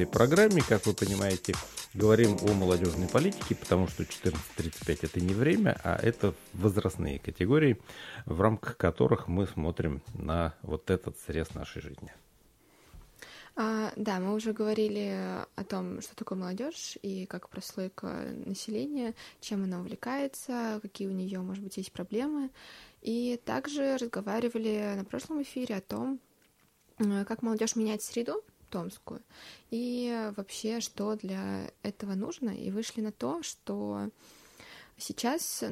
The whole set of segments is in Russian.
всей программе. Как вы понимаете, говорим о молодежной политике, потому что 14-35 это не время, а это возрастные категории, в рамках которых мы смотрим на вот этот срез нашей жизни. А, да, мы уже говорили о том, что такое молодежь и как прослойка населения, чем она увлекается, какие у нее, может быть, есть проблемы. И также разговаривали на прошлом эфире о том, э, как молодежь меняет среду томскую и вообще, что для этого нужно. И вышли на то, что сейчас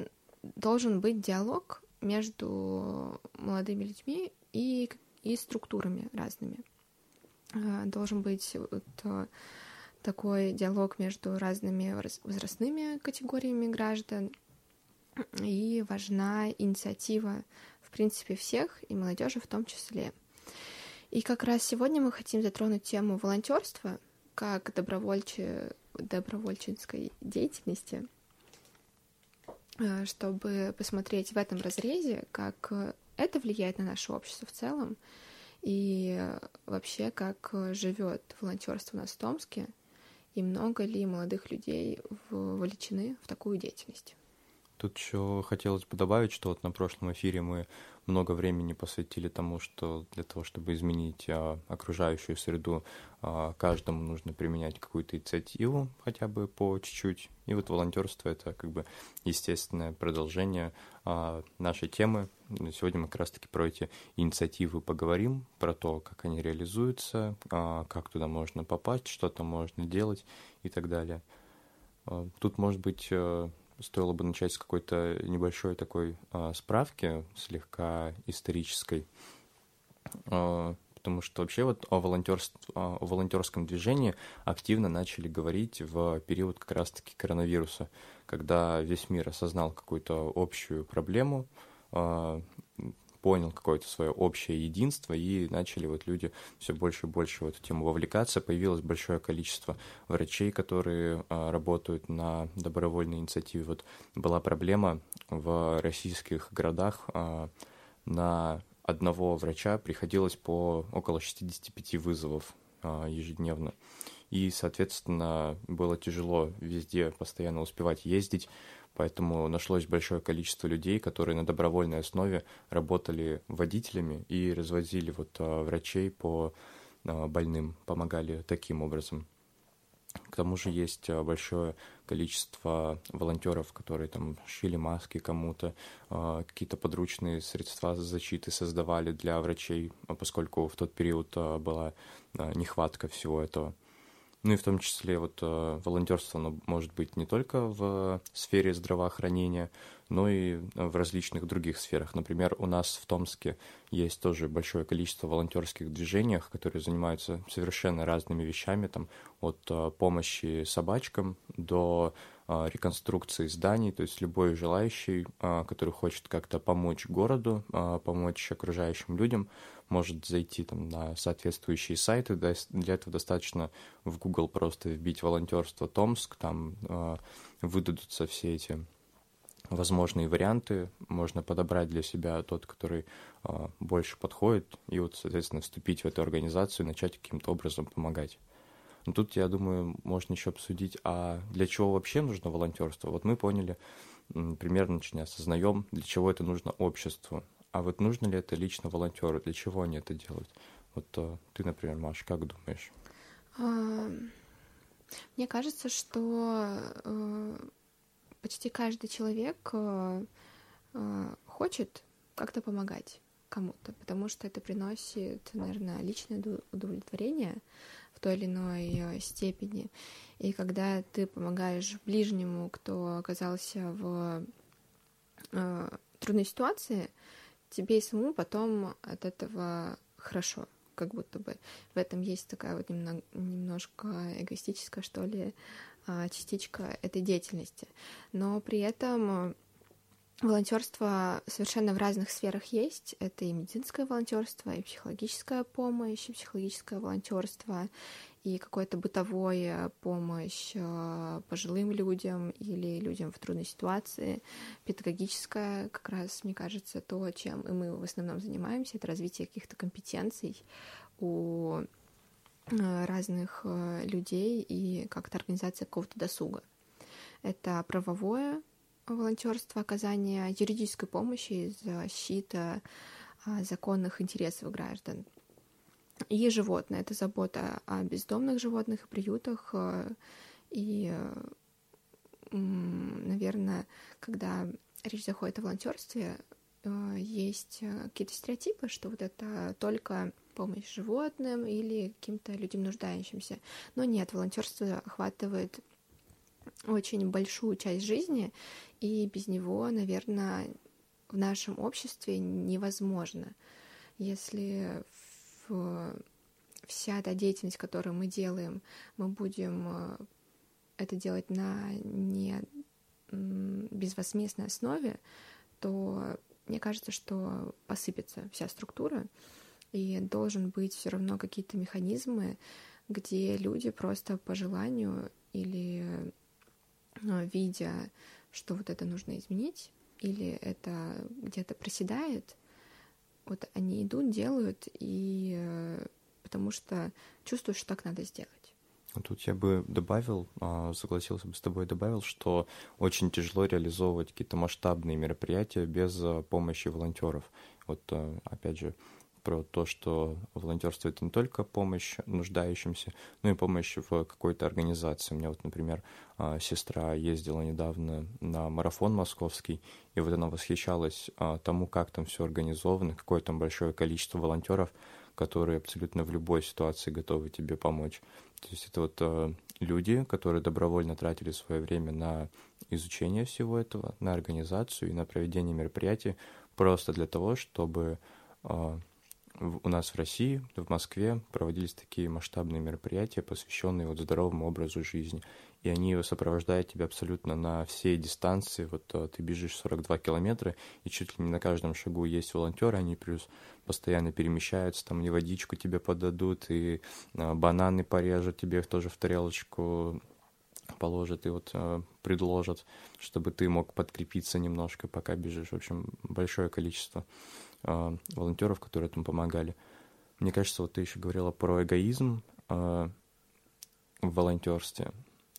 должен быть диалог между молодыми людьми и, и структурами разными. Э, должен быть вот э, такой диалог между разными возрастными категориями граждан, и важна инициатива, в принципе, всех, и молодежи в том числе. И как раз сегодня мы хотим затронуть тему волонтерства как добровольче, добровольческой деятельности, э, чтобы посмотреть в этом разрезе, как это влияет на наше общество в целом, и вообще, как живет волонтерство у нас в Томске, и много ли молодых людей вовлечены в такую деятельность. Тут еще хотелось бы добавить, что вот на прошлом эфире мы много времени посвятили тому, что для того, чтобы изменить а, окружающую среду, а, каждому нужно применять какую-то инициативу, хотя бы по чуть-чуть. И вот волонтерство это как бы естественное продолжение а, нашей темы. Сегодня мы как раз-таки про эти инициативы поговорим, про то, как они реализуются, а, как туда можно попасть, что там можно делать и так далее. А, тут, может быть, э, стоило бы начать с какой-то небольшой такой э, справки, слегка исторической, э, потому что вообще вот о, волонтерств, о волонтерском движении активно начали говорить в период как раз-таки коронавируса, когда весь мир осознал какую-то общую проблему, э, понял какое-то свое общее единство, и начали вот люди все больше и больше в эту тему вовлекаться. Появилось большое количество врачей, которые а, работают на добровольной инициативе. Вот была проблема в российских городах а, на одного врача приходилось по около 65 вызовов а, ежедневно. И, соответственно, было тяжело везде постоянно успевать ездить, Поэтому нашлось большое количество людей, которые на добровольной основе работали водителями и развозили вот а, врачей по а, больным, помогали таким образом. К тому же есть а, большое количество волонтеров, которые там шили маски кому-то, какие-то подручные средства защиты создавали для врачей, поскольку в тот период была нехватка всего этого. Ну и в том числе вот э, волонтерство, оно может быть не только в сфере здравоохранения, но и в различных других сферах. Например, у нас в Томске есть тоже большое количество волонтерских движений, которые занимаются совершенно разными вещами, там от э, помощи собачкам до э, реконструкции зданий, то есть любой желающий, э, который хочет как-то помочь городу, э, помочь окружающим людям, может зайти там на соответствующие сайты. Для этого достаточно в Google просто вбить волонтерство Томск, там э, выдадутся все эти возможные варианты, можно подобрать для себя тот, который э, больше подходит, и вот, соответственно, вступить в эту организацию начать каким-то образом помогать. Но тут, я думаю, можно еще обсудить, а для чего вообще нужно волонтерство? Вот мы поняли, примерно очень осознаем, для чего это нужно обществу. А вот нужно ли это лично волонтеру? Для чего они это делают? Вот э, ты, например, Маш, как думаешь? А, мне кажется, что э, почти каждый человек э, хочет как-то помогать кому-то, потому что это приносит, наверное, личное удовлетворение в той или иной степени. И когда ты помогаешь ближнему, кто оказался в трудной ситуации, тебе и самому потом от этого хорошо, как будто бы в этом есть такая вот немного, немножко эгоистическая, что ли, частичка этой деятельности. Но при этом волонтерство совершенно в разных сферах есть. Это и медицинское волонтерство, и психологическая помощь, и психологическое волонтерство, и какой-то бытовой помощь э, пожилым людям или людям в трудной ситуации. Педагогическая, как раз, мне кажется, то, чем и мы в основном занимаемся, это развитие каких-то компетенций у э, разных э, людей и как-то организация какого-то досуга. Это правовое волонтерство, оказание юридической помощи, защита а, законных интересов граждан. И животное — это забота о бездомных животных и приютах. Э, и, наверное, когда речь заходит о волонтерстве, э, есть э, какие-то стереотипы, что вот это только помощь животным или каким-то людям нуждающимся. Но нет, волонтерство охватывает очень большую часть жизни, и без него, наверное, в нашем обществе невозможно. Если в вся та деятельность, которую мы делаем, мы будем э, это делать на не безвозмездной основе, то мне кажется, что посыпется вся структура, и должен быть все равно какие-то механизмы, где люди просто по желанию или э, видя, что вот это нужно изменить, или это где-то проседает, вот они идут, делают, и э, потому что чувствуют, что так надо сделать. Тут я бы добавил, а, согласился бы с тобой, добавил, что очень тяжело реализовывать какие-то масштабные мероприятия без а, помощи волонтеров. Вот а, опять же, про то, что волонтерство это не только помощь нуждающимся, но и помощь в какой-то организации. У меня вот, например, сестра ездила недавно на марафон московский, и вот она восхищалась тому, как там все организовано, какое там большое количество волонтеров, которые абсолютно в любой ситуации готовы тебе помочь. То есть это вот э, люди, которые добровольно тратили свое время на изучение всего этого, на организацию и на проведение мероприятий просто для того, чтобы у нас в России, в Москве проводились такие масштабные мероприятия, посвященные вот здоровому образу жизни. И они сопровождают тебя абсолютно на всей дистанции. Вот э, ты бежишь 42 километра, и чуть ли не на каждом шагу есть волонтеры, они плюс постоянно перемещаются, там и водичку тебе подадут, и э, бананы порежут тебе тоже в тарелочку положат и вот э, предложат, чтобы ты мог подкрепиться немножко, пока бежишь. В общем, большое количество волонтеров, которые этому помогали. Мне кажется, вот ты еще говорила про эгоизм э, в волонтерстве.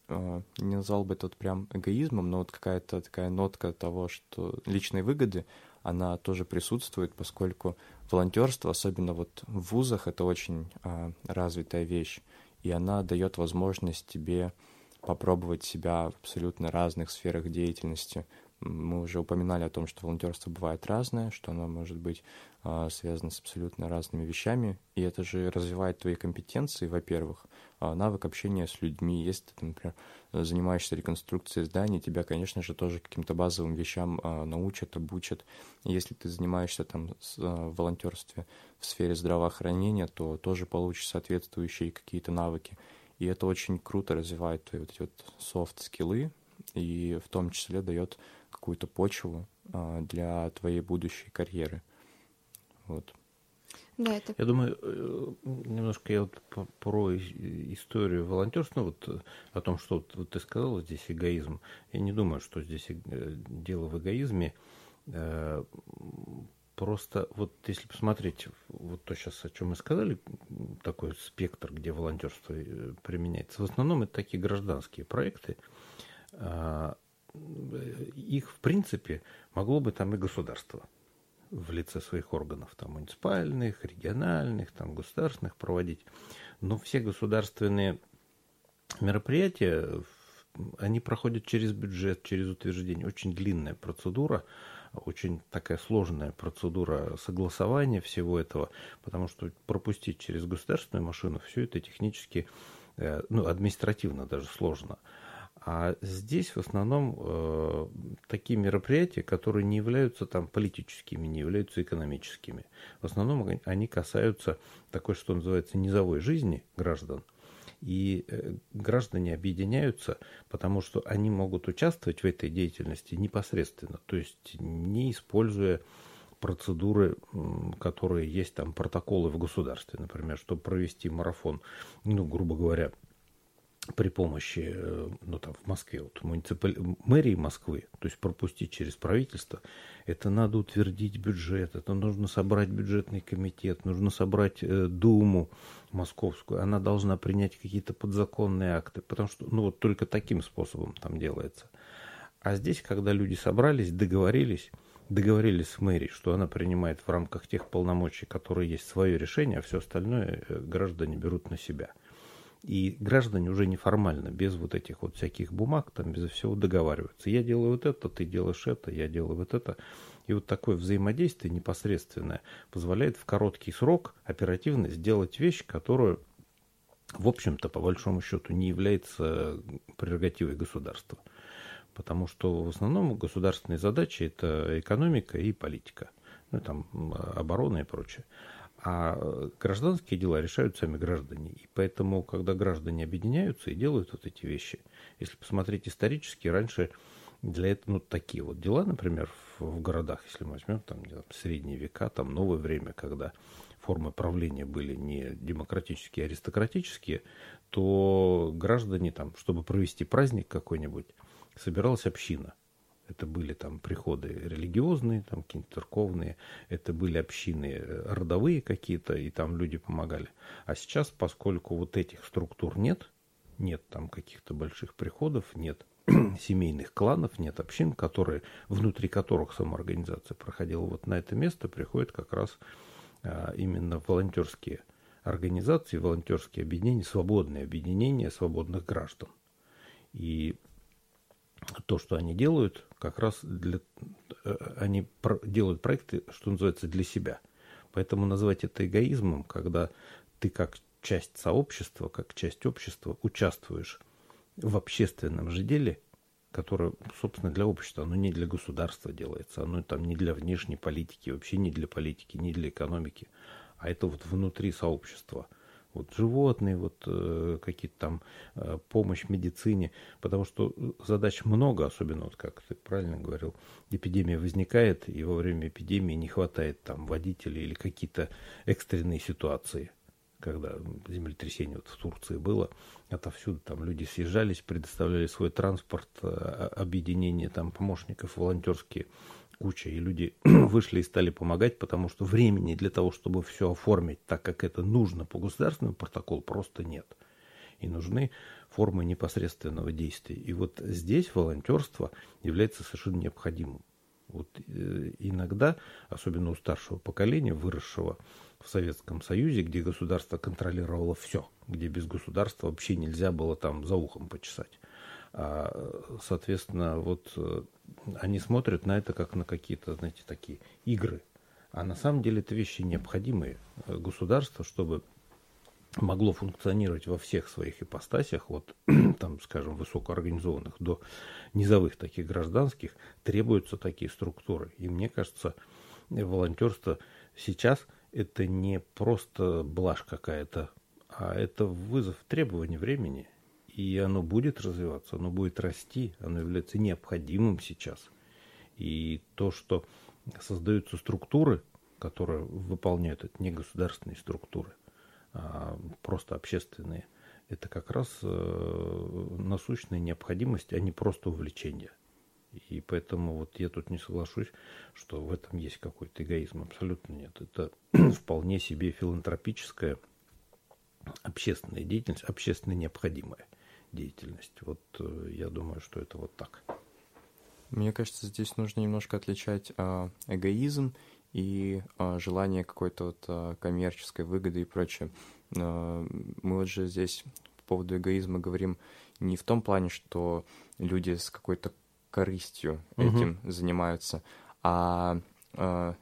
Э, не назвал бы вот прям эгоизмом, но вот какая-то такая нотка того, что личной выгоды, она тоже присутствует, поскольку волонтерство, особенно вот в вузах, это очень э, развитая вещь, и она дает возможность тебе попробовать себя в абсолютно разных сферах деятельности, мы уже упоминали о том, что волонтерство бывает разное, что оно может быть э, связано с абсолютно разными вещами, и это же развивает твои компетенции, во-первых, э, навык общения с людьми. Если ты, например, занимаешься реконструкцией зданий, тебя, конечно же, тоже каким-то базовым вещам э, научат, обучат. Если ты занимаешься там в волонтерстве в сфере здравоохранения, то тоже получишь соответствующие какие-то навыки. И это очень круто развивает твои вот эти вот софт-скиллы, и в том числе дает какую-то почву а, для твоей будущей карьеры. Вот. Да, это... Я думаю, э, немножко я вот про историю волонтерства, ну вот э, о том, что вот, ты сказала здесь эгоизм. Я не думаю, что здесь э, дело в эгоизме. Просто вот если посмотреть, вот то сейчас, о чем мы сказали, такой спектр, где волонтерство применяется, в основном это такие гражданские проекты, а, их, в принципе, могло бы там и государство в лице своих органов, там, муниципальных, региональных, там, государственных проводить. Но все государственные мероприятия, они проходят через бюджет, через утверждение. Очень длинная процедура, очень такая сложная процедура согласования всего этого, потому что пропустить через государственную машину все это технически, э, ну, административно даже сложно. А здесь в основном э, такие мероприятия, которые не являются там политическими, не являются экономическими. В основном они касаются такой, что называется, низовой жизни граждан. И э, граждане объединяются, потому что они могут участвовать в этой деятельности непосредственно, то есть не используя процедуры, которые есть там протоколы в государстве, например, чтобы провести марафон, ну, грубо говоря, при помощи, э, ну там в Москве, вот муниципаль... мэрии Москвы, то есть пропустить через правительство, это надо утвердить бюджет, это нужно собрать бюджетный комитет, нужно собрать э, Думу московскую, она должна принять какие-то подзаконные акты, потому что, ну вот только таким способом там делается. А здесь, когда люди собрались, договорились, договорились с мэрией, что она принимает в рамках тех полномочий, которые есть свое решение, а все остальное э, граждане берут на себя – и граждане уже неформально, без вот этих вот всяких бумаг, там, без всего договариваются. Я делаю вот это, ты делаешь это, я делаю вот это. И вот такое взаимодействие непосредственное позволяет в короткий срок оперативно сделать вещь, которую, в общем-то, по большому счету, не является прерогативой государства. Потому что в основном государственные задачи – это экономика и политика. Ну, там, оборона и прочее. А э, гражданские дела решают сами граждане. И поэтому, когда граждане объединяются и делают вот эти вещи, если посмотреть исторически, раньше для этого, ну, такие вот дела, например, в, в городах, если мы возьмем там, там средние века, там новое время, когда формы правления были не демократические, а аристократические, то граждане там, чтобы провести праздник какой-нибудь, собиралась община. Это были там приходы религиозные, там какие-то церковные, это были общины э, родовые какие-то, и там люди помогали. А сейчас, поскольку вот этих структур нет, нет там каких-то больших приходов, нет семейных кланов, нет общин, которые, внутри которых самоорганизация проходила, вот на это место приходят как раз а, именно волонтерские организации, волонтерские объединения, свободные объединения свободных граждан. И то, что они делают, как раз для, э, они делают проекты, что называется, для себя. Поэтому назвать это эгоизмом, когда ты как часть сообщества, как часть общества участвуешь в общественном же деле, которое, собственно, для общества, оно не для государства делается, оно там не для внешней политики, вообще не для политики, не для экономики, а это вот внутри сообщества – вот животные, вот э, какие-то там э, помощь медицине, потому что задач много, особенно вот как ты правильно говорил, эпидемия возникает, и во время эпидемии не хватает там водителей или какие-то экстренные ситуации, когда землетрясение вот в Турции было, отовсюду там люди съезжались, предоставляли свой транспорт, э, объединение там помощников волонтерские, куча, и люди вышли и стали помогать, потому что времени для того, чтобы все оформить так, как это нужно по государственному протоколу, просто нет. И нужны формы непосредственного действия. И вот здесь волонтерство является совершенно необходимым. Вот э, иногда, особенно у старшего поколения, выросшего в Советском Союзе, где государство контролировало все, где без государства вообще нельзя было там за ухом почесать. А, соответственно, вот э, они смотрят на это как на какие-то, знаете, такие игры. А на самом деле это вещи необходимые государству, чтобы могло функционировать во всех своих ипостасях, вот там, скажем, высокоорганизованных до низовых таких гражданских, требуются такие структуры. И мне кажется, волонтерство сейчас это не просто блажь какая-то, а это вызов требований времени и оно будет развиваться, оно будет расти, оно является необходимым сейчас. И то, что создаются структуры, которые выполняют это не государственные структуры, а просто общественные, это как раз э, насущная необходимость, а не просто увлечение. И поэтому вот я тут не соглашусь, что в этом есть какой-то эгоизм. Абсолютно нет. Это вполне себе филантропическая общественная деятельность, общественно необходимая деятельность. Вот э, я думаю, что это вот так. Мне кажется, здесь нужно немножко отличать э, эгоизм и э, желание какой-то вот э, коммерческой выгоды и прочее. Мы вот же здесь по поводу эгоизма говорим не в том плане, что люди с какой-то корыстью этим угу. занимаются, а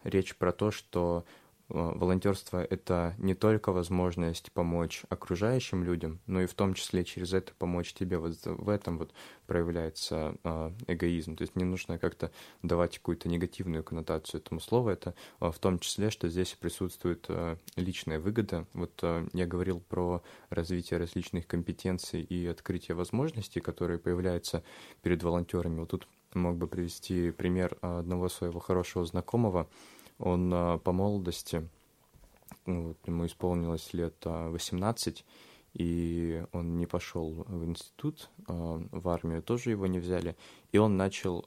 речь про то, что волонтерство это не только возможность помочь окружающим людям, но и в том числе через это помочь тебе. Вот в этом вот проявляется э, эгоизм. То есть не нужно как-то давать какую-то негативную коннотацию этому слову. Это э, в том числе, что здесь присутствует личная выгода. Вот я говорил про развитие различных компетенций и открытие возможностей, которые появляются перед волонтерами. Вот тут мог бы привести пример одного своего хорошего знакомого, он а, по молодости, ну, вот, ему исполнилось лет 18, и он не пошел в институт, в армию тоже его не взяли, и он начал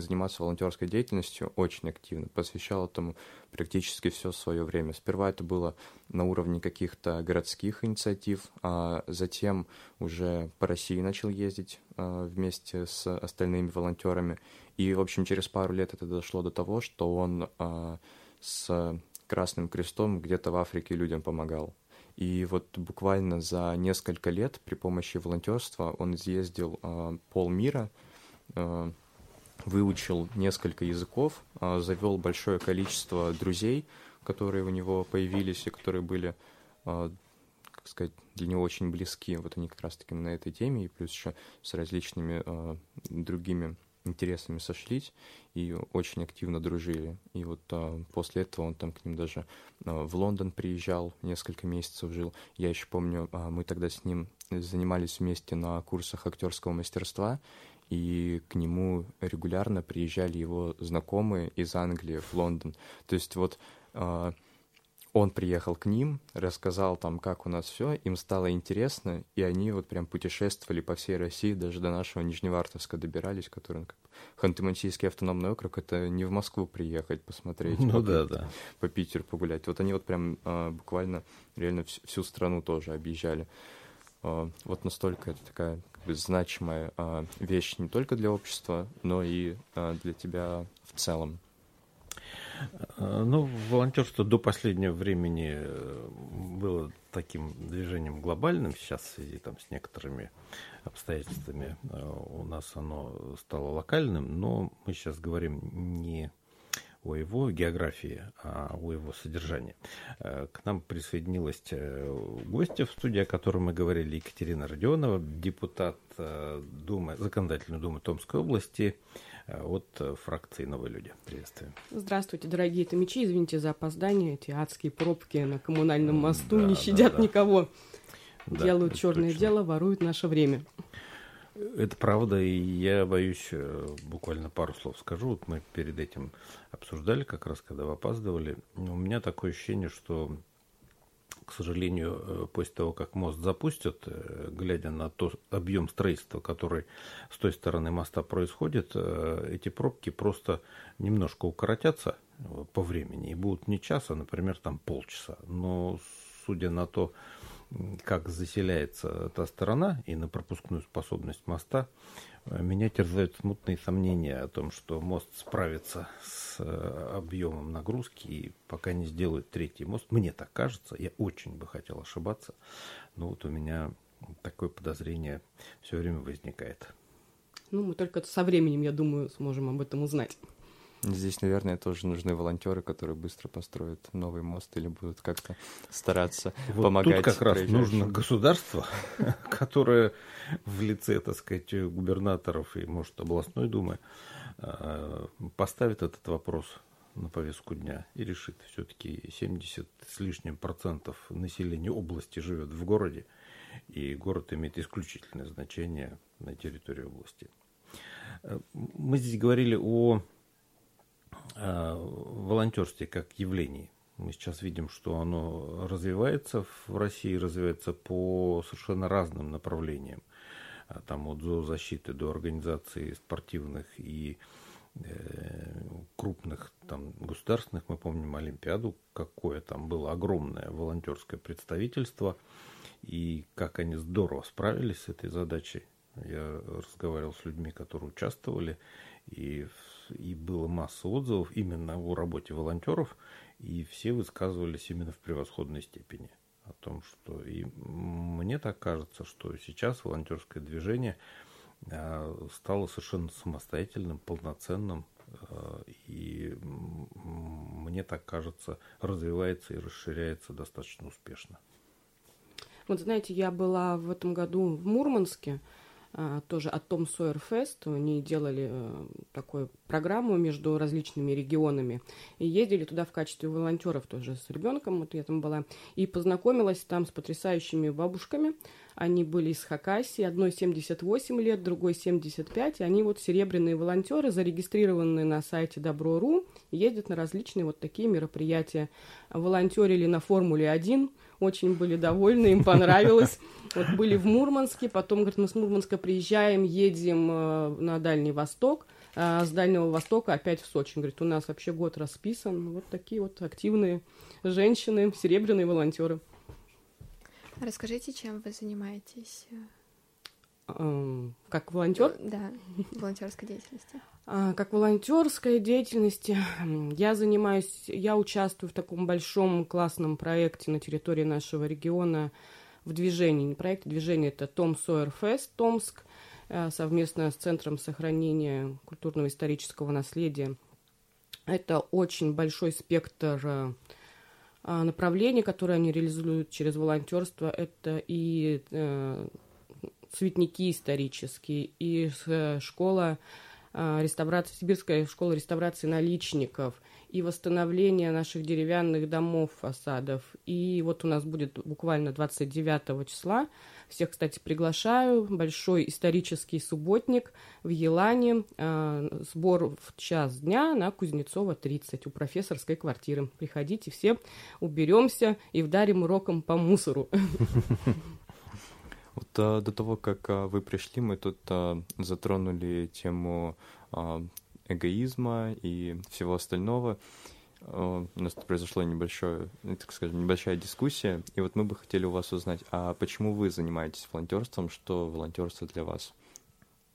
заниматься волонтерской деятельностью очень активно, посвящал этому практически все свое время. Сперва это было на уровне каких-то городских инициатив, а затем уже по России начал ездить а, вместе с остальными волонтерами. И, в общем, через пару лет это дошло до того, что он а, с Красным Крестом где-то в Африке людям помогал. И вот буквально за несколько лет при помощи волонтерства он изъездил э, полмира, э, выучил несколько языков, а, завел большое количество друзей, которые у него появились и которые были, а, как сказать, для него очень близки. Вот они как раз-таки на этой теме, и плюс еще с различными а, другими интересами сошлись и очень активно дружили. И вот а, после этого он там к ним даже а, в Лондон приезжал, несколько месяцев жил. Я еще помню, а, мы тогда с ним занимались вместе на курсах актерского мастерства, и к нему регулярно приезжали его знакомые из Англии в Лондон. То есть вот э, он приехал к ним, рассказал там, как у нас все, им стало интересно, и они вот прям путешествовали по всей России, даже до нашего Нижневартовска добирались, который ну, как Ханты-Мансийский автономный округ, это не в Москву приехать посмотреть, ну, по, да, да. по Питеру погулять. Вот они вот прям э, буквально реально всю, всю страну тоже объезжали. Э, вот настолько это такая бы значимая а, вещь не только для общества, но и а, для тебя в целом? А, ну, волонтерство до последнего времени э, было таким движением глобальным. Сейчас в связи там, с некоторыми обстоятельствами э, у нас оно стало локальным, но мы сейчас говорим не о его географии, а о его содержании. Э, к нам присоединилась э, гостья в студии, о которой мы говорили, Екатерина Родионова, депутат э, Думы, Законодательной Думы Томской области от фракции «Новые люди». Приветствуем. Здравствуйте, дорогие томичи. Извините за опоздание. Эти адские пробки на коммунальном мосту да, не щадят да, да. никого. Да, Делают черное точно. дело, воруют наше время. Это правда, и я боюсь, э, буквально пару слов скажу. Вот мы перед этим обсуждали, как раз когда вы опаздывали. У меня такое ощущение, что, к сожалению, э, после того, как мост запустят, э, глядя на тот объем строительства, который с той стороны моста происходит, эти пробки просто немножко укоротятся по времени и будут не час, а, например, там полчаса. Но судя на то, как заселяется та сторона и на пропускную способность моста, э, меня терзают смутные сомнения о том, что мост справится с э, объемом нагрузки и пока не сделают третий мост. Мне так кажется, я очень бы хотел ошибаться, но вот у меня такое подозрение все время возникает. Ну, мы только со временем, я думаю, сможем об этом узнать. Здесь, наверное, тоже нужны волонтеры, которые быстро построят новый мост или будут как-то стараться вот помогать. Тут как раз нужно государство, которое в лице, так сказать, губернаторов и, может, областной думы а, поставит этот вопрос на повестку дня и решит. Все-таки 70 с лишним процентов населения области живет в городе, и город имеет исключительное значение на территории области. Мы здесь говорили о Э, волонтерстве как явлении. Мы сейчас видим, что оно развивается в России, развивается по совершенно разным направлениям. А там от зоозащиты до организации спортивных и э, крупных там государственных, мы помним Олимпиаду, какое там было огромное волонтерское представительство, и как они здорово справились с этой задачей. Я разговаривал с людьми, которые участвовали, и и было масса отзывов именно о работе волонтеров, и все высказывались именно в превосходной степени о том, что и мне так кажется, что сейчас волонтерское движение а, стало совершенно самостоятельным, полноценным, а, и мне так кажется, развивается и расширяется достаточно успешно. Вот знаете, я была в этом году в Мурманске, тоже от Том Сойер Фест. Они делали э, такую программу между различными регионами. И ездили туда в качестве волонтеров тоже с ребенком. Вот я там была. И познакомилась там с потрясающими бабушками, Они были из Хакасии, одной 78 лет, другой 75. И они вот серебряные волонтеры, зарегистрированные на сайте Добро.ру, ездят на различные вот такие мероприятия. Волонтерили на Формуле 1, очень были довольны, им понравилось. Вот были в Мурманске, потом, говорит, мы с Мурманска приезжаем, едем э, на Дальний Восток, а с Дальнего Востока опять в Сочи. Говорит, у нас вообще год расписан. Вот такие вот активные женщины, серебряные волонтеры. Расскажите, чем вы занимаетесь? Как волонтер? Да, волонтерской деятельности. А, как волонтерской деятельности я занимаюсь, я участвую в таком большом классном проекте на территории нашего региона в движении. Не проект, а движение это Том Сойер Фест Томск э, совместно с Центром сохранения культурного исторического наследия. Это очень большой спектр а, направлений, которые они реализуют через волонтерство. Это и э, цветники исторические, и э, школа реставрации, Сибирская школа реставрации наличников, и восстановление наших деревянных домов, фасадов. И вот у нас будет буквально 29 числа всех, кстати, приглашаю. Большой исторический субботник в Елане. Э, сбор в час дня на Кузнецова 30 у профессорской квартиры. Приходите все, уберемся и вдарим уроком по мусору. Вот а, до того, как а, вы пришли, мы тут а, затронули тему а, эгоизма и всего остального. У нас тут произошла небольшое, так скажем, небольшая дискуссия, и вот мы бы хотели у вас узнать, а почему вы занимаетесь волонтерством, что волонтерство для вас?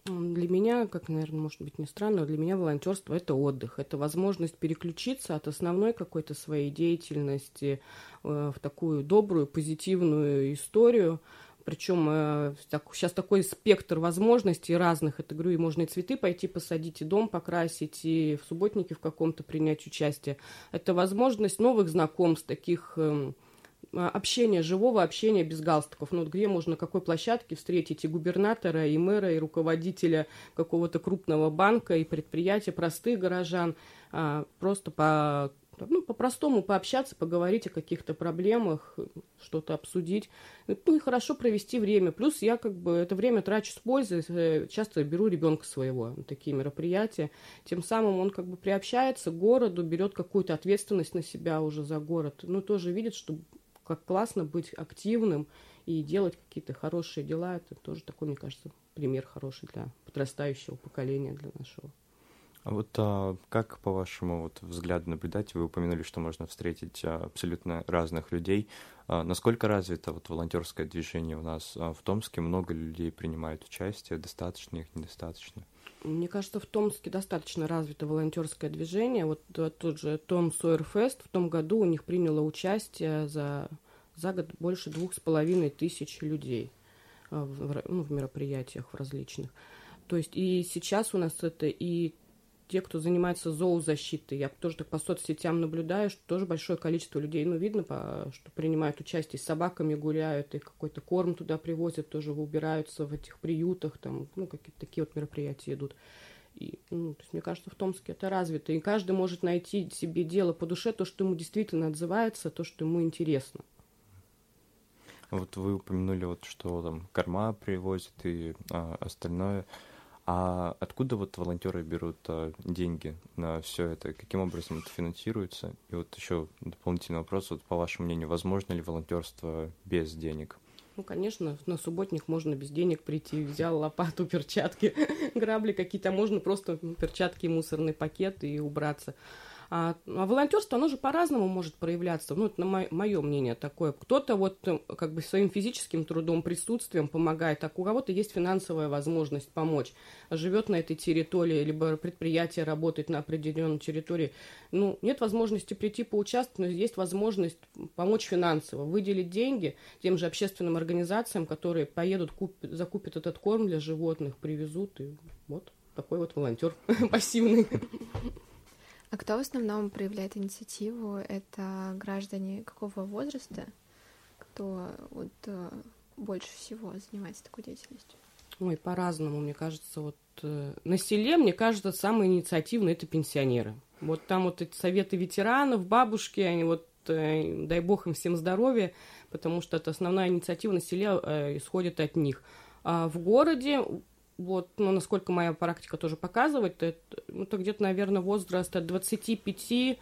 Для меня, как, наверное, может быть не странно, для меня волонтерство это отдых, это возможность переключиться от основной какой-то своей деятельности в такую добрую, позитивную историю, причем э, так, сейчас такой спектр возможностей разных. Это, говорю, и можно и цветы пойти посадить, и дом покрасить, и в субботнике в каком-то принять участие. Это возможность новых знакомств, таких э, общения, живого общения без галстуков. Ну, вот где можно, какой площадке встретить и губернатора, и мэра, и руководителя какого-то крупного банка, и предприятия, простых горожан, а, просто по ну, по-простому пообщаться, поговорить о каких-то проблемах, что-то обсудить, ну и хорошо провести время. Плюс я как бы это время трачу с пользой, э, часто беру ребенка своего на такие мероприятия, тем самым он как бы приобщается к городу, берет какую-то ответственность на себя уже за город, ну тоже видит, что как классно быть активным и делать какие-то хорошие дела, это тоже такой, мне кажется, пример хороший для подрастающего поколения, для нашего. А вот а, как, по вашему вот, взгляду наблюдать, вы упомянули, что можно встретить а, абсолютно разных людей. А, насколько развито вот, волонтерское движение у нас а, в Томске? Много людей принимают участие? Достаточно их, недостаточно? Мне кажется, в Томске достаточно развито волонтерское движение. Вот тот же Том Сойерфест в том году у них приняло участие за, за год больше двух с половиной тысяч людей а, в, ну, в мероприятиях в различных. То есть и сейчас у нас это и те, кто занимается зоозащитой. Я тоже так по соцсетям наблюдаю, что тоже большое количество людей, ну, видно, по, что принимают участие, с собаками гуляют, и какой-то корм туда привозят, тоже убираются в этих приютах, там, ну, какие-то такие вот мероприятия идут. И, ну, то есть, мне кажется, в Томске это развито. И каждый может найти себе дело по душе, то, что ему действительно отзывается, то, что ему интересно. Вот вы упомянули, вот, что там корма привозят и а, остальное. А откуда вот волонтеры берут а, деньги на все это? Каким образом это финансируется? И вот еще дополнительный вопрос, вот по вашему мнению, возможно ли волонтерство без денег? Ну, конечно, на субботник можно без денег прийти, взял лопату, перчатки, грабли какие-то, можно просто перчатки, мусорный пакет и убраться. А, а волонтерство, оно же по-разному может проявляться. Ну, это на мое мнение такое. Кто-то вот э, как бы своим физическим трудом, присутствием помогает, а у кого-то есть финансовая возможность помочь. Живет на этой территории, либо предприятие работает на определенной территории. Ну, нет возможности прийти поучаствовать, но есть возможность помочь финансово, выделить деньги тем же общественным организациям, которые поедут, купят, закупят этот корм для животных, привезут. И вот такой вот волонтер пассивный. А кто в основном проявляет инициативу? Это граждане какого возраста? Кто вот э, больше всего занимается такой деятельностью? Ой, по-разному, мне кажется. Вот э, на селе, мне кажется, самые инициативные это пенсионеры. Вот там вот эти советы ветеранов, бабушки, они вот э, дай бог им всем здоровья, потому что это основная инициатива на селе э, исходит от них. А в городе, вот, ну, насколько моя практика тоже показывает, это, ну, это где-то, наверное, возраст от 25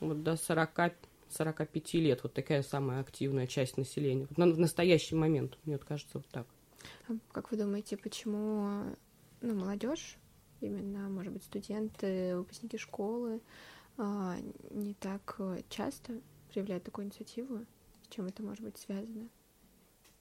вот, до 40 45 лет, вот такая самая активная часть населения. Вот на, в настоящий момент, мне вот кажется, вот так. А как вы думаете, почему ну, молодежь, именно, может быть, студенты, выпускники школы, а, не так часто проявляют такую инициативу? С чем это может быть связано?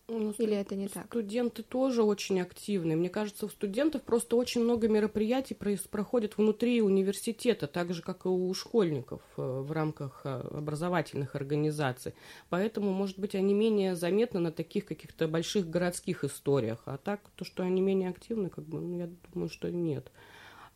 Ну, Или это не так? Студенты тоже очень активны. Мне кажется, у студентов просто очень много мероприятий проходит внутри университета, так же, как и у школьников э, в рамках э, образовательных организаций. Поэтому, может быть, они менее заметны на таких каких-то больших городских историях. А так, то, что они менее активны, как бы, ну, я думаю, что нет.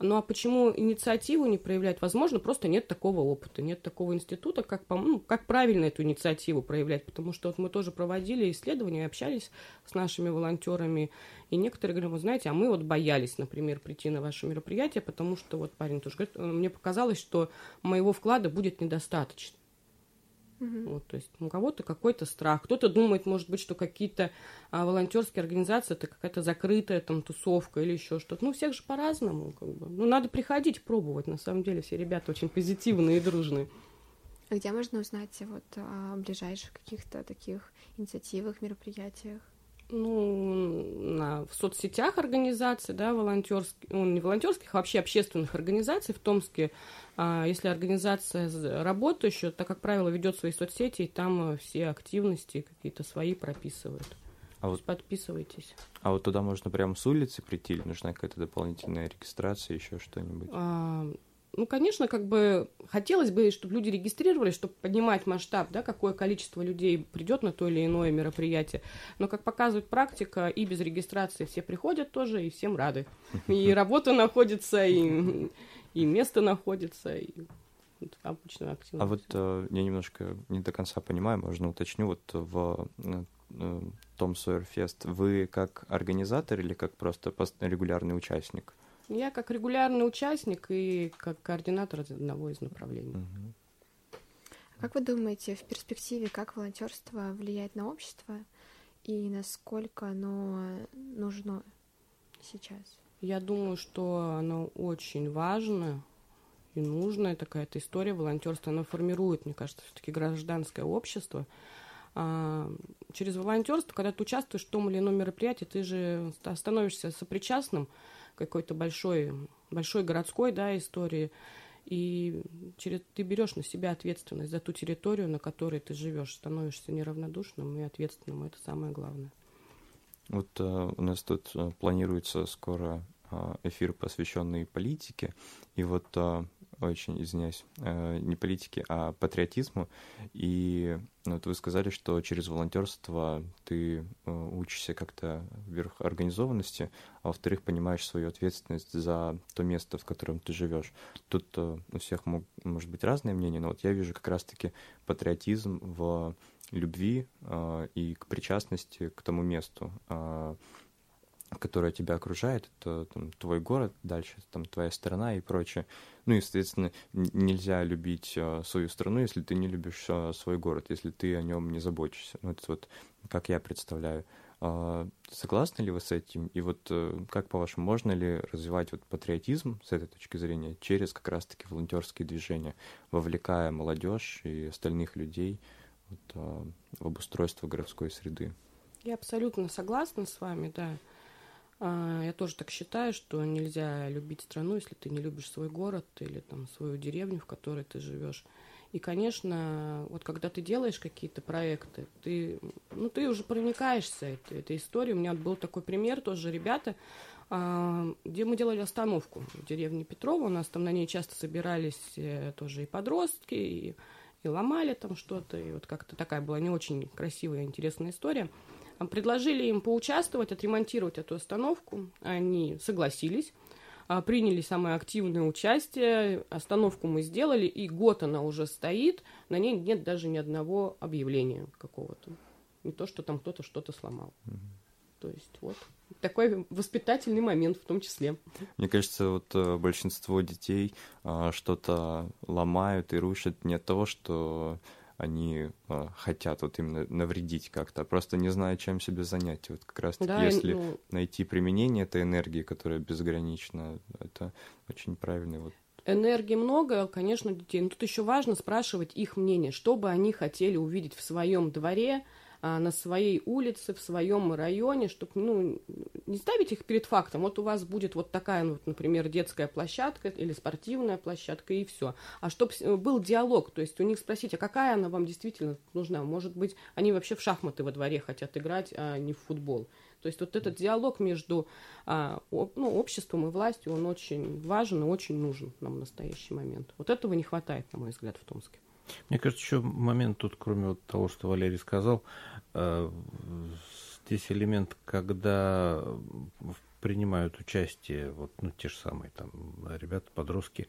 Ну а почему инициативу не проявлять? Возможно, просто нет такого опыта, нет такого института, как, ну, как правильно эту инициативу проявлять. Потому что вот мы тоже проводили исследования, общались с нашими волонтерами, и некоторые говорят, вы знаете, а мы вот боялись, например, прийти на ваше мероприятие, потому что вот парень тоже говорит, мне показалось, что моего вклада будет недостаточно. Угу. Вот, то есть у кого-то какой-то страх, кто-то думает, может быть, что какие-то а, волонтерские организации это какая-то закрытая там тусовка или еще что-то. Ну, всех же по-разному, как бы. Ну, надо приходить пробовать. На самом деле все ребята очень позитивные и дружные. А где можно узнать вот о ближайших каких-то таких инициативах, мероприятиях? Ну, на, в соцсетях организаций, да, волонтерских, ну, не волонтерских, а вообще общественных организаций в Томске, а, если организация работающая, то, как правило, ведет свои соцсети, и там э, все активности какие-то свои прописывают. А вот, подписывайтесь. А вот туда можно прямо с улицы прийти или нужна какая-то дополнительная регистрация, еще что-нибудь? А, ну, конечно, как бы хотелось бы, чтобы люди регистрировались, чтобы поднимать масштаб, да, какое количество людей придет на то или иное мероприятие. Но, как показывает практика, и без регистрации все приходят тоже, и всем рады. И работа находится, и, и место находится, и обычно активно. А вот э, я немножко не до конца понимаю, можно уточню, вот в э, Том Сойер Фест вы как организатор или как просто регулярный участник? Я как регулярный участник и как координатор одного из направлений. Угу. Как вы думаете, в перспективе, как волонтерство влияет на общество и насколько оно нужно сейчас? Я думаю, что оно очень важно и нужная такая-то история волонтерства. Она формирует, мне кажется, все-таки гражданское общество. А, через волонтерство, когда ты участвуешь в том или ином мероприятии, ты же становишься сопричастным какой-то большой, большой городской да, истории, и через, ты берешь на себя ответственность за ту территорию, на которой ты живешь, становишься неравнодушным и ответственным, это самое главное. Вот э, у нас тут э, планируется скоро э, эфир, посвященный политике, и вот э, очень, извиняюсь, э, не политике, а патриотизму. И ну, вот вы сказали, что через волонтерство ты э, учишься как-то вверх организованности, а во-вторых, понимаешь свою ответственность за то место, в котором ты живешь. Тут э, у всех мог, может быть разное мнение, но вот я вижу как раз-таки патриотизм в любви и к причастности к тому месту которая тебя окружает, это там, твой город, дальше там твоя страна и прочее. Ну и, соответственно, нельзя любить э, свою страну, если ты не любишь э, свой город, если ты о нем не заботишься. Ну, это вот как я представляю. Э, согласны ли вы с этим? И вот э, как, по-вашему, можно ли развивать вот патриотизм с этой точки зрения через как раз-таки волонтерские движения, вовлекая молодежь и остальных людей вот, в обустройство городской среды? Я абсолютно согласна с вами, да. А, я тоже так считаю, что нельзя любить страну, если ты не любишь свой город или там свою деревню, в которой ты живешь. И, конечно, вот когда ты делаешь какие-то проекты, ты, ну, ты уже проникаешься этой, этой историей. У меня был такой пример тоже, ребята, а, где мы делали остановку в деревне Петрова. У нас там на ней часто собирались э, тоже и подростки, и, и ломали там что-то. И вот как-то такая была не очень красивая, интересная история. Предложили им поучаствовать, отремонтировать эту остановку. Они согласились, а, приняли самое активное участие. Остановку мы сделали, и год она уже стоит. На ней нет даже ни одного объявления какого-то. Не то, что там кто-то что-то сломал. То есть вот такой воспитательный момент в том числе. Мне кажется, вот э, большинство детей а, что-то ломают и рушат не от того, что они э, хотят вот именно навредить как-то, просто не зная, чем себе занять. Вот как раз таки, Да, если ну, найти применение этой энергии, которая безгранична, это очень правильный вот Энергии много, конечно, у детей. Но тут еще важно спрашивать их мнение, что бы они хотели увидеть в своем дворе, а, на своей улице, в своем районе, чтобы ну, не ставить их перед фактом. Вот у вас будет вот такая, ну, вот, например, детская площадка или спортивная площадка, и все. А чтобы был диалог, то есть у них спросить, а какая она вам действительно нужна? Может быть, они вообще в шахматы во дворе хотят играть, а не в футбол. То есть вот этот диалог между а, об- ну, обществом и властью, он очень важен и очень нужен нам в настоящий момент. Вот этого не хватает, на мой взгляд, в Томске. Мне кажется, еще момент тут, кроме вот того, что Валерий сказал, э, здесь элемент, когда в- принимают участие вот, ну, те же самые там ребята, подростки,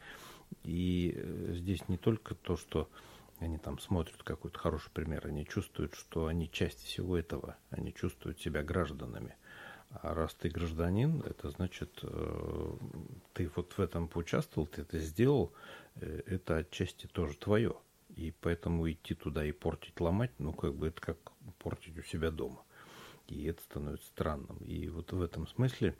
и э, здесь не только то, что они там смотрят какой-то хороший пример, они чувствуют, что они часть всего этого, они чувствуют себя гражданами. А раз ты гражданин, это значит, э, ты вот в этом поучаствовал, ты это сделал, э, это отчасти тоже твое. И поэтому идти туда и портить, ломать, ну, как бы это как портить у себя дома. И это становится странным. И вот в этом смысле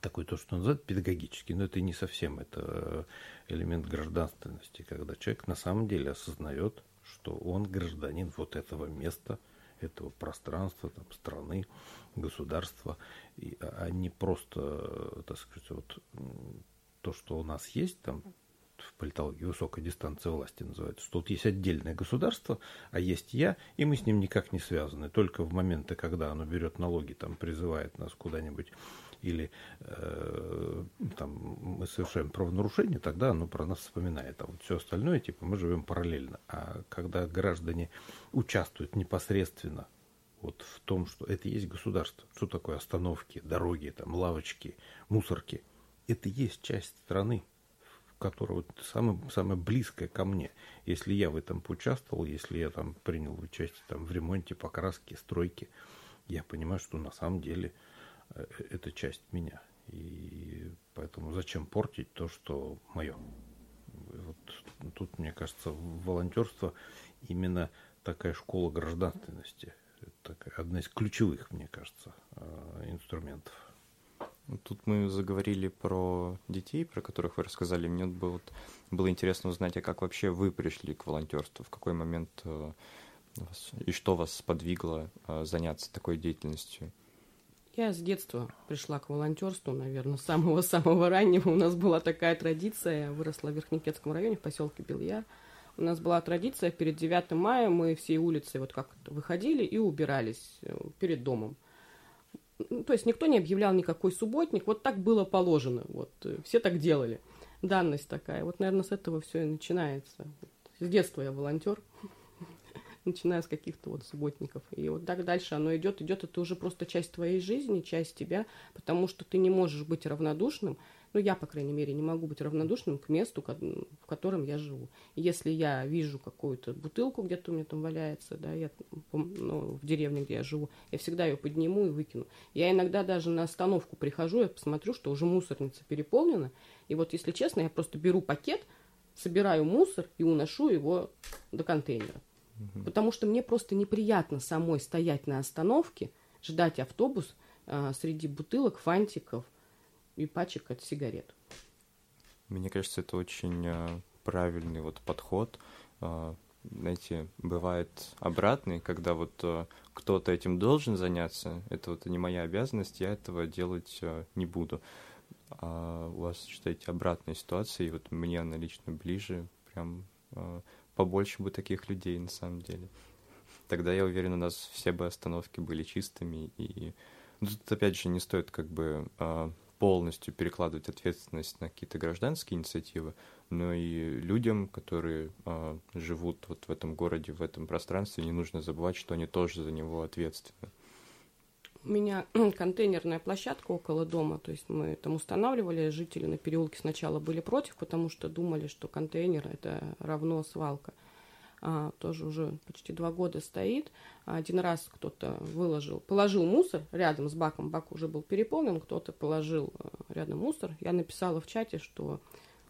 такой то, что называют педагогический, но это не совсем, это элемент гражданственности, когда человек на самом деле осознает, что он гражданин вот этого места, этого пространства, там, страны, государства, и, а а не просто, э, так сказать, вот то, что у нас есть, там, в политологии высокая дистанция власти называется, что вот есть отдельное государство, а есть я, и мы с ним никак не связаны. Только в моменты, когда оно берет налоги, там призывает нас куда-нибудь, или э, там мы совершаем правонарушение, тогда оно про нас вспоминает. А вот все остальное, типа, мы живем параллельно. А когда граждане участвуют непосредственно вот в том, что это есть государство, что такое остановки, дороги, там, лавочки, мусорки, это есть часть страны, которая вот самая, самая близкая ко мне. Если я в этом поучаствовал, если я там принял участие там, в ремонте, покраске, стройке, я понимаю, что на самом деле э, это часть меня. И поэтому зачем портить то, что мое? Вот тут, мне кажется, волонтерство именно такая школа гражданственности. Это одна из ключевых, мне кажется, э, инструментов. Тут мы заговорили про детей, про которых вы рассказали. Мне было, было интересно узнать, а как вообще вы пришли к волонтерству? В какой момент э, и что вас сподвигло э, заняться такой деятельностью? Я с детства пришла к волонтерству, наверное, с самого-самого раннего. У нас была такая традиция, я выросла в Верхнекетском районе, в поселке Бельяр. У нас была традиция, перед 9 мая мы всей улицей вот как выходили и убирались э, перед домом. То есть никто не объявлял никакой субботник, вот так было положено, вот э, все так делали. Данность такая. Вот, наверное, с этого все и начинается. С детства я волонтер начиная с каких-то вот субботников. И вот так дальше оно идет, идет, это уже просто часть твоей жизни, часть тебя, потому что ты не можешь быть равнодушным, ну, я, по крайней мере, не могу быть равнодушным к месту, в котором я живу. Если я вижу какую-то бутылку где-то у меня там валяется, да, я, ну, в деревне, где я живу, я всегда ее подниму и выкину. Я иногда даже на остановку прихожу, я посмотрю, что уже мусорница переполнена, и вот, если честно, я просто беру пакет, собираю мусор и уношу его до контейнера. Потому что мне просто неприятно самой стоять на остановке, ждать автобус а, среди бутылок, фантиков и пачек от сигарет. Мне кажется, это очень э, правильный вот подход. Э, Знаете, бывает обратный, когда вот э, кто-то этим должен заняться, это вот не моя обязанность, я этого делать не буду. А у вас, считаете, обратная ситуация, и вот мне она лично ближе, прям побольше бы таких людей на самом деле. Тогда, я уверен, у нас все бы остановки были чистыми, и ну, тут, опять же, не стоит как бы полностью перекладывать ответственность на какие-то гражданские инициативы, но и людям, которые э, живут вот в этом городе, в этом пространстве, не нужно забывать, что они тоже за него ответственны. У меня контейнерная площадка около дома, то есть мы там устанавливали, жители на переулке сначала были против, потому что думали, что контейнер это равно свалка. А, тоже уже почти два года стоит. Один раз кто-то выложил, положил мусор рядом с баком, бак уже был переполнен, кто-то положил э, рядом мусор. Я написала в чате, что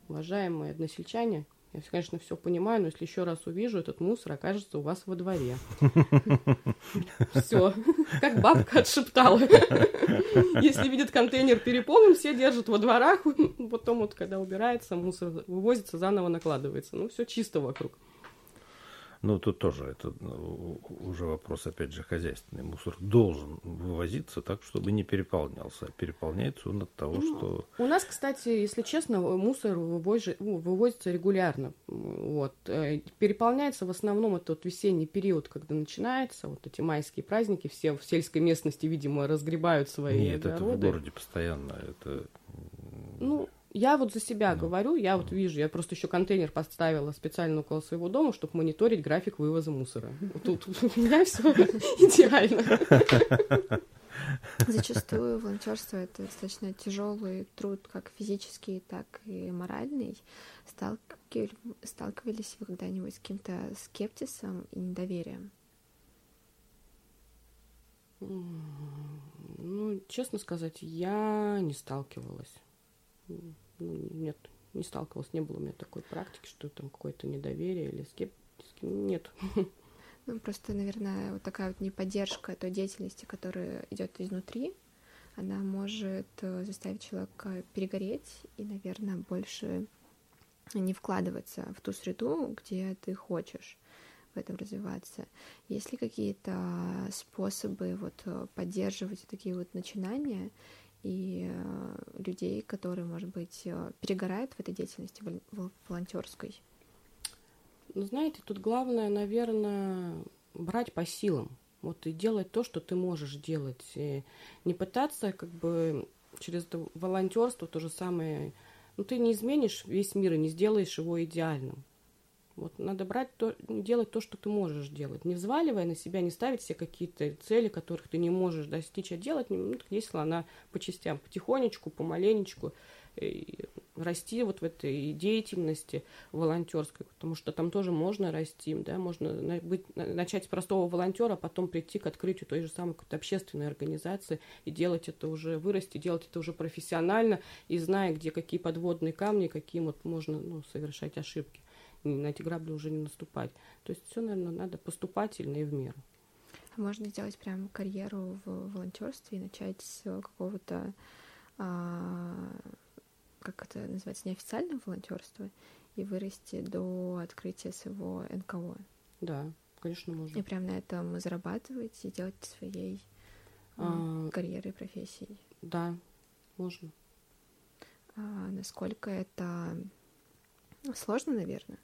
уважаемые односельчане, Я, конечно, все понимаю, но если еще раз увижу, этот мусор окажется у вас во дворе. Все, как бабка отшептала. Если видят контейнер переполнен, все держат во дворах, потом вот, когда убирается, мусор вывозится, заново накладывается. Ну, все чисто вокруг. Ну, тут тоже это ну, уже вопрос, опять же, хозяйственный. Мусор должен вывозиться так, чтобы не переполнялся. А переполняется он от того, ну, что... У нас, кстати, если честно, мусор вывозится, ну, вывозится регулярно. Вот. Э, переполняется в основном этот весенний период, когда начинается, вот эти майские праздники, все в сельской местности, видимо, разгребают свои Нет, огороды. это в городе постоянно. Это... Ну, я вот за себя говорю, я вот вижу, я просто еще контейнер поставила специально около своего дома, чтобы мониторить график вывоза мусора. Тут у меня все идеально. Зачастую волонтерство это достаточно тяжелый труд, как физический, так и моральный. Сталкивались вы когда-нибудь с каким-то скептисом и недоверием? Ну, честно сказать, я не сталкивалась ну, нет, не сталкивалась, не было у меня такой практики, что там какое-то недоверие или скептики. Нет. Ну, просто, наверное, вот такая вот неподдержка той деятельности, которая идет изнутри, она может э, заставить человека перегореть и, наверное, больше не вкладываться в ту среду, где ты хочешь в этом развиваться. Есть ли какие-то способы вот э, поддерживать такие вот начинания и э, людей, которые, может быть, э, перегорают в этой деятельности волонтерской? Ну, знаете, тут главное, наверное, брать по силам. Вот и делать то, что ты можешь делать. И не пытаться как бы через волонтерство то же самое. Ну, ты не изменишь весь мир и не сделаешь его идеальным. Вот надо брать то, делать то, что ты можешь делать, не взваливая на себя, не ставить себе какие-то цели, которых ты не можешь достичь, а делать, ну, если она по частям, потихонечку, помаленечку, и расти вот в этой деятельности волонтерской, потому что там тоже можно расти, да, можно быть, начать с простого волонтера, а потом прийти к открытию той же самой какой-то общественной организации и делать это уже, вырасти, делать это уже профессионально и зная, где какие подводные камни, какие вот можно ну, совершать ошибки на эти грабли уже не наступать. То есть все, наверное, надо поступательно и в меру. А можно сделать прям карьеру в волонтерстве и начать с какого-то, а, как это называется, неофициального волонтерства и вырасти до открытия своего НКО. Да, конечно, можно. И прям на этом зарабатывать и делать своей а, карьерой, профессией. Да, можно. А, насколько это сложно, наверное?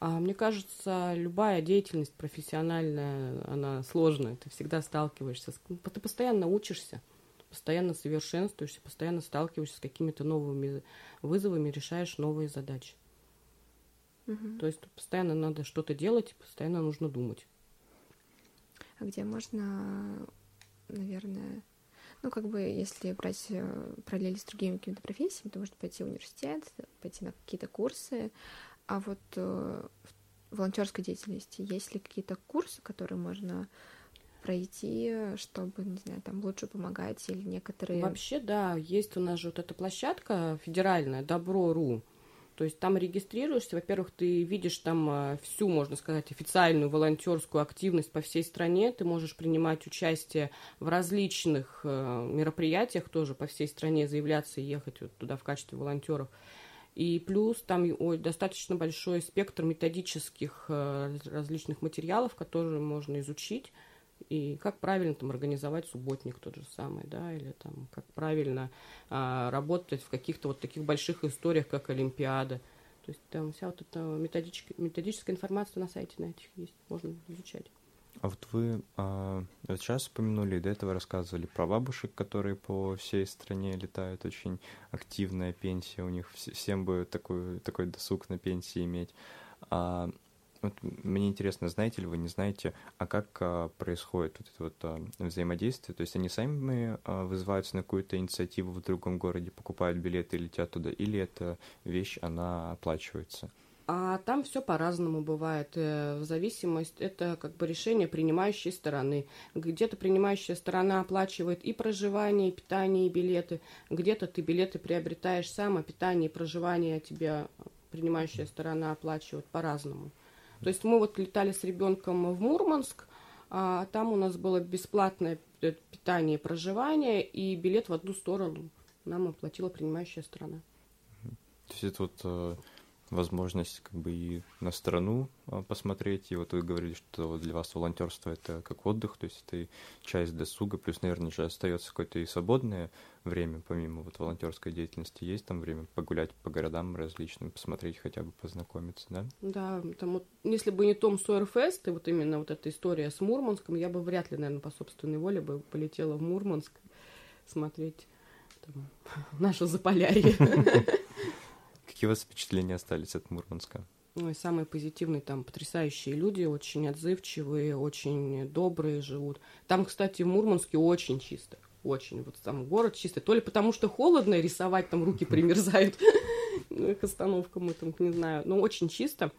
А мне кажется, любая деятельность профессиональная, она сложная. Ты всегда сталкиваешься, с... ты постоянно учишься, постоянно совершенствуешься, постоянно сталкиваешься с какими-то новыми вызовами, решаешь новые задачи. Угу. То есть постоянно надо что-то делать, постоянно нужно думать. А где можно, наверное, ну, как бы, если брать э, параллели с другими какими-то профессиями, то можно пойти в университет, пойти на какие-то курсы, а вот э, в волонтерской деятельности есть ли какие-то курсы, которые можно пройти, чтобы, не знаю, там лучше помогать или некоторые... Вообще, да, есть у нас же вот эта площадка федеральная, Добро.ру, то есть там регистрируешься, во-первых, ты видишь там э, всю, можно сказать, официальную волонтерскую активность по всей стране, ты можешь принимать участие в различных э, мероприятиях тоже по всей стране, заявляться и ехать вот туда в качестве волонтеров. И плюс там достаточно большой спектр методических э, различных материалов, которые можно изучить. И как правильно там организовать субботник тот же самый, да, или там как правильно а, работать в каких-то вот таких больших историях, как Олимпиада. То есть там вся вот эта методическая, методическая информация на сайте на этих есть, можно изучать. А вот вы а, вот сейчас упомянули, до этого рассказывали про бабушек, которые по всей стране летают, очень активная пенсия у них, всем бы такой, такой досуг на пенсии иметь. А, вот мне интересно, знаете ли вы, не знаете, а как а, происходит вот это вот а, взаимодействие? То есть они сами а, вызываются на какую-то инициативу в другом городе, покупают билеты и летят туда, или эта вещь, она оплачивается? А там все по-разному бывает. Э, в зависимости, это как бы решение принимающей стороны. Где-то принимающая сторона оплачивает и проживание, и питание, и билеты. Где-то ты билеты приобретаешь сам, а питание и проживание тебе принимающая сторона оплачивает по-разному. То есть мы вот летали с ребенком в Мурманск, а там у нас было бесплатное питание и проживание, и билет в одну сторону нам оплатила принимающая сторона. То есть это вот э, возможность как бы и на страну а, посмотреть. И вот вы говорили, что для вас волонтерство это как отдых, то есть это и часть досуга, плюс, наверное, же остается какое-то и свободное время, помимо вот волонтерской деятельности, есть там время погулять по городам различным, посмотреть хотя бы, познакомиться, да? Да, там вот, если бы не Том Сойерфест, и вот именно вот эта история с Мурманском, я бы вряд ли, наверное, по собственной воле бы полетела в Мурманск смотреть там, наше Заполярье. Какие у вас впечатления остались от Мурманска? Ну и самые позитивные, там потрясающие люди, очень отзывчивые, очень добрые живут. Там, кстати, в Мурманске очень чисто. Очень. Вот там город чистый. То ли потому, что холодно, рисовать там руки примерзают ну, к остановкам, мы там, не знаю. Но очень чисто.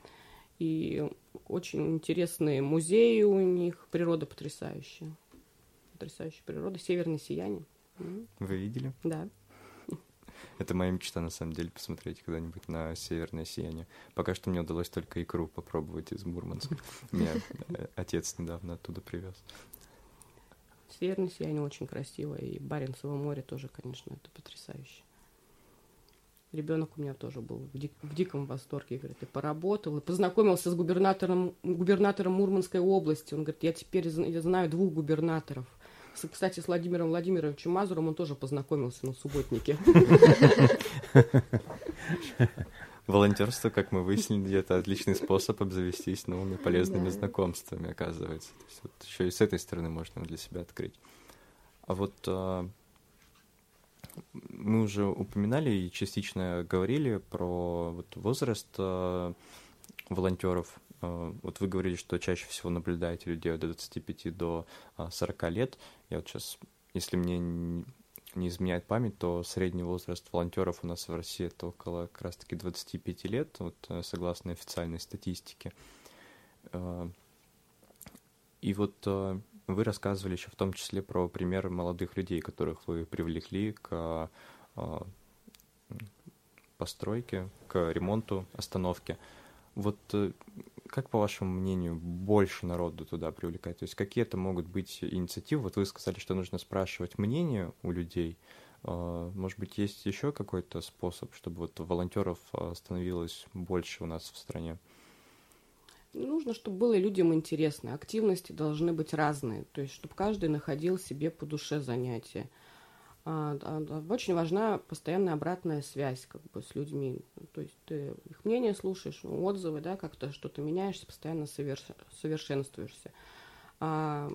И очень интересные музеи у них. Природа потрясающая. Потрясающая природа. Северное сияние. Вы видели? Да. Это моя мечта, на самом деле, посмотреть когда-нибудь на северное сияние. Пока что мне удалось только икру попробовать из Мурманска. Меня э, отец недавно оттуда привез. Северное сияние очень красивое, и Баренцево море тоже, конечно, это потрясающе. Ребенок у меня тоже был в, дик, в диком восторге. Говорит, и поработал, и познакомился с губернатором, губернатором Мурманской области. Он говорит, я теперь знаю двух губернаторов. Кстати, с Владимиром Владимировичем Мазуром он тоже познакомился на субботнике. Волонтерство, как мы выяснили, это отличный способ обзавестись новыми полезными знакомствами, оказывается. То есть, вот еще и с этой стороны можно для себя открыть. А вот а, мы уже упоминали и частично говорили про вот возраст а, волонтеров. А, вот вы говорили, что чаще всего наблюдаете людей от 25 до 40 а, лет. Я вот сейчас, если мне не изменяет память, то средний возраст волонтеров у нас в России это около как раз-таки 25 лет, вот, э, согласно официальной статистике. А, и вот вы рассказывали еще в том числе про примеры молодых людей, которых вы привлекли к постройке, к ремонту остановки. Вот э, как, по вашему мнению, больше народу туда привлекать? То есть какие это могут быть инициативы? Вот вы сказали, что нужно спрашивать мнение у людей. А, может быть, есть еще какой-то способ, чтобы вот волонтеров а, становилось больше у нас в стране? Нужно, чтобы было людям интересно. Активности должны быть разные. То есть, чтобы каждый находил себе по душе занятия. А, а, очень важна постоянная обратная связь как бы с людьми. То есть ты их мнение слушаешь, отзывы, да, как-то что-то меняешься, постоянно соверш... совершенствуешься. А,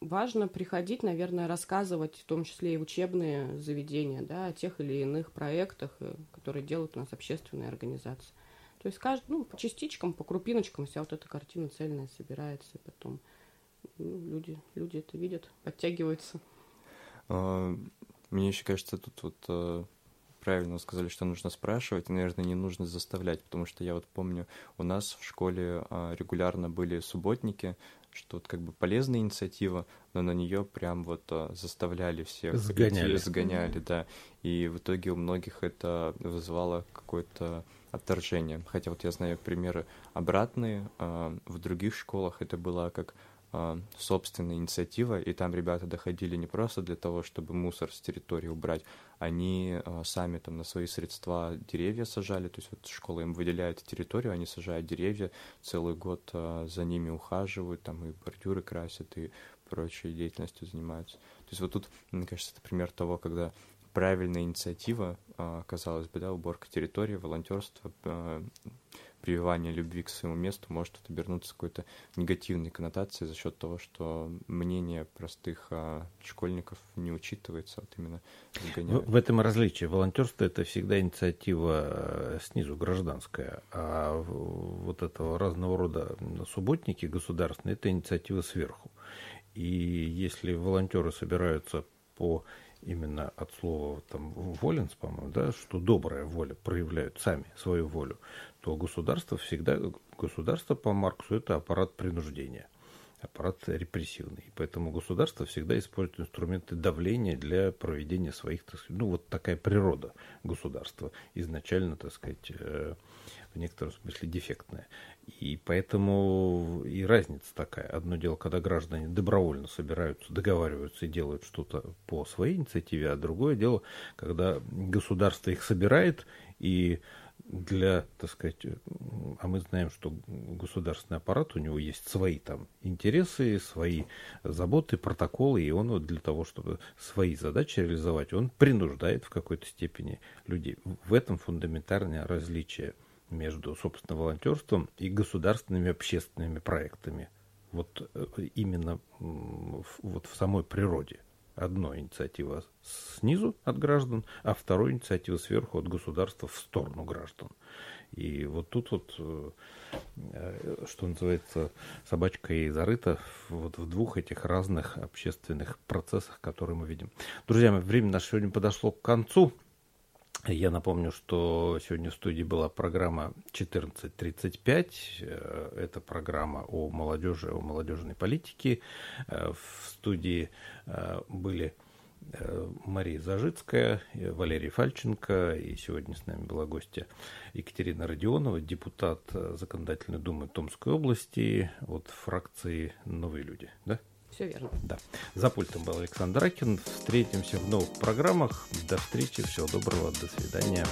важно приходить, наверное, рассказывать, в том числе и учебные заведения, да, о тех или иных проектах, э, которые делают у нас общественные организации. То есть каждый, ну, по частичкам, по крупиночкам вся вот эта картина цельная собирается, и потом ну, люди, люди это видят, подтягиваются. Мне еще кажется, тут вот э, правильно сказали, что нужно спрашивать, и, наверное, не нужно заставлять, потому что я вот помню, у нас в школе э, регулярно были субботники, что вот как бы полезная инициатива, но на нее прям вот э, заставляли всех сгоняли, идти, сгоняли, да, и в итоге у многих это вызывало какое-то отторжение. Хотя вот я знаю примеры обратные, э, в других школах это было как собственная инициатива, и там ребята доходили не просто для того, чтобы мусор с территории убрать, они а, сами там на свои средства деревья сажали, то есть вот школа им выделяет территорию, они сажают деревья, целый год а, за ними ухаживают, там и бордюры красят, и прочей деятельностью занимаются. То есть вот тут, мне кажется, это пример того, когда правильная инициатива, казалось бы, да, уборка территории, волонтерство, прививание любви к своему месту может обернуться какой-то негативной коннотацией за счет того, что мнение простых а, школьников не учитывается, вот именно В, в этом различие. Волонтерство это всегда инициатива э, снизу гражданская, а вот этого разного рода субботники государственные это инициатива сверху. И если волонтеры собираются по именно от слова там воленс, по-моему, да, что добрая воля проявляют сами свою волю, то государство всегда, государство по Марксу это аппарат принуждения. аппарат репрессивный. Поэтому государство всегда использует инструменты давления для проведения своих, так сказать, ну вот такая природа государства изначально, так сказать, э, в некотором смысле дефектная. И поэтому и разница такая. Одно дело, когда граждане добровольно собираются, договариваются и делают что-то по своей инициативе, а другое дело, когда государство их собирает и для, так сказать, а мы знаем, что государственный аппарат, у него есть свои там интересы, свои заботы, протоколы, и он вот для того, чтобы свои задачи реализовать, он принуждает в какой-то степени людей. В этом фундаментальное различие между, собственно, волонтерством и государственными общественными проектами. Вот э, именно вот в самой природе. Одно инициатива снизу от граждан, а второй инициатива сверху от государства в сторону граждан. И вот тут вот, э, э, что называется, собачка и зарыта вот в двух этих разных общественных процессах, которые мы видим. Друзья время наше сегодня подошло к концу. Я напомню, что сегодня в студии была программа 1435. Э, это программа о молодежи, о молодежной политике. Э, в студии э, были Мария Зажицкая, Валерий Фальченко, и сегодня с нами была гостья Екатерина Родионова, депутат Законодательной Думы Томской области от фракции «Новые люди». Да? Все верно. Да. За пультом был Александр Акин. Встретимся в новых программах. До встречи. Всего доброго. До свидания.